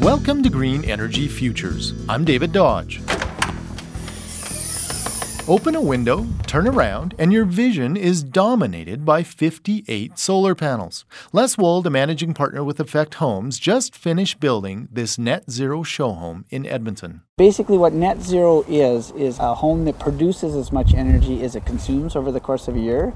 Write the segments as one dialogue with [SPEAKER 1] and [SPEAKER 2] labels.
[SPEAKER 1] Welcome to Green Energy Futures. I'm David Dodge. Open a window, turn around, and your vision is dominated by 58 solar panels. Les Wold, a managing partner with Effect Homes, just finished building this net zero show home in Edmonton.
[SPEAKER 2] Basically, what net zero is, is a home that produces as much energy as it consumes over the course of a year.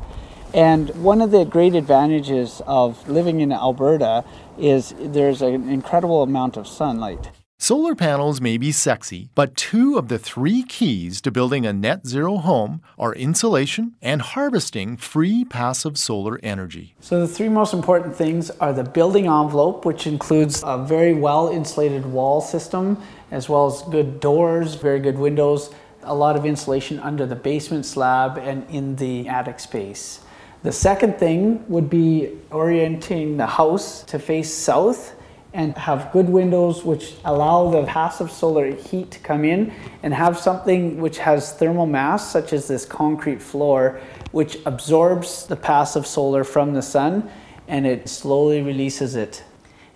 [SPEAKER 2] And one of the great advantages of living in Alberta is there's an incredible amount of sunlight.
[SPEAKER 1] Solar panels may be sexy, but two of the three keys to building a net zero home are insulation and harvesting free passive solar energy.
[SPEAKER 2] So, the three most important things are the building envelope, which includes a very well insulated wall system, as well as good doors, very good windows, a lot of insulation under the basement slab and in the attic space. The second thing would be orienting the house to face south and have good windows which allow the passive solar heat to come in and have something which has thermal mass such as this concrete floor which absorbs the passive solar from the sun and it slowly releases it.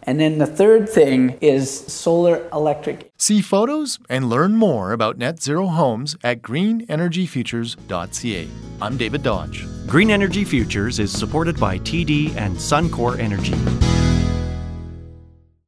[SPEAKER 2] And then the third thing is solar electric.
[SPEAKER 1] See photos and learn more about net zero homes at greenenergyfutures.ca. I'm David Dodge.
[SPEAKER 3] Green Energy Futures is supported by TD and Suncor Energy.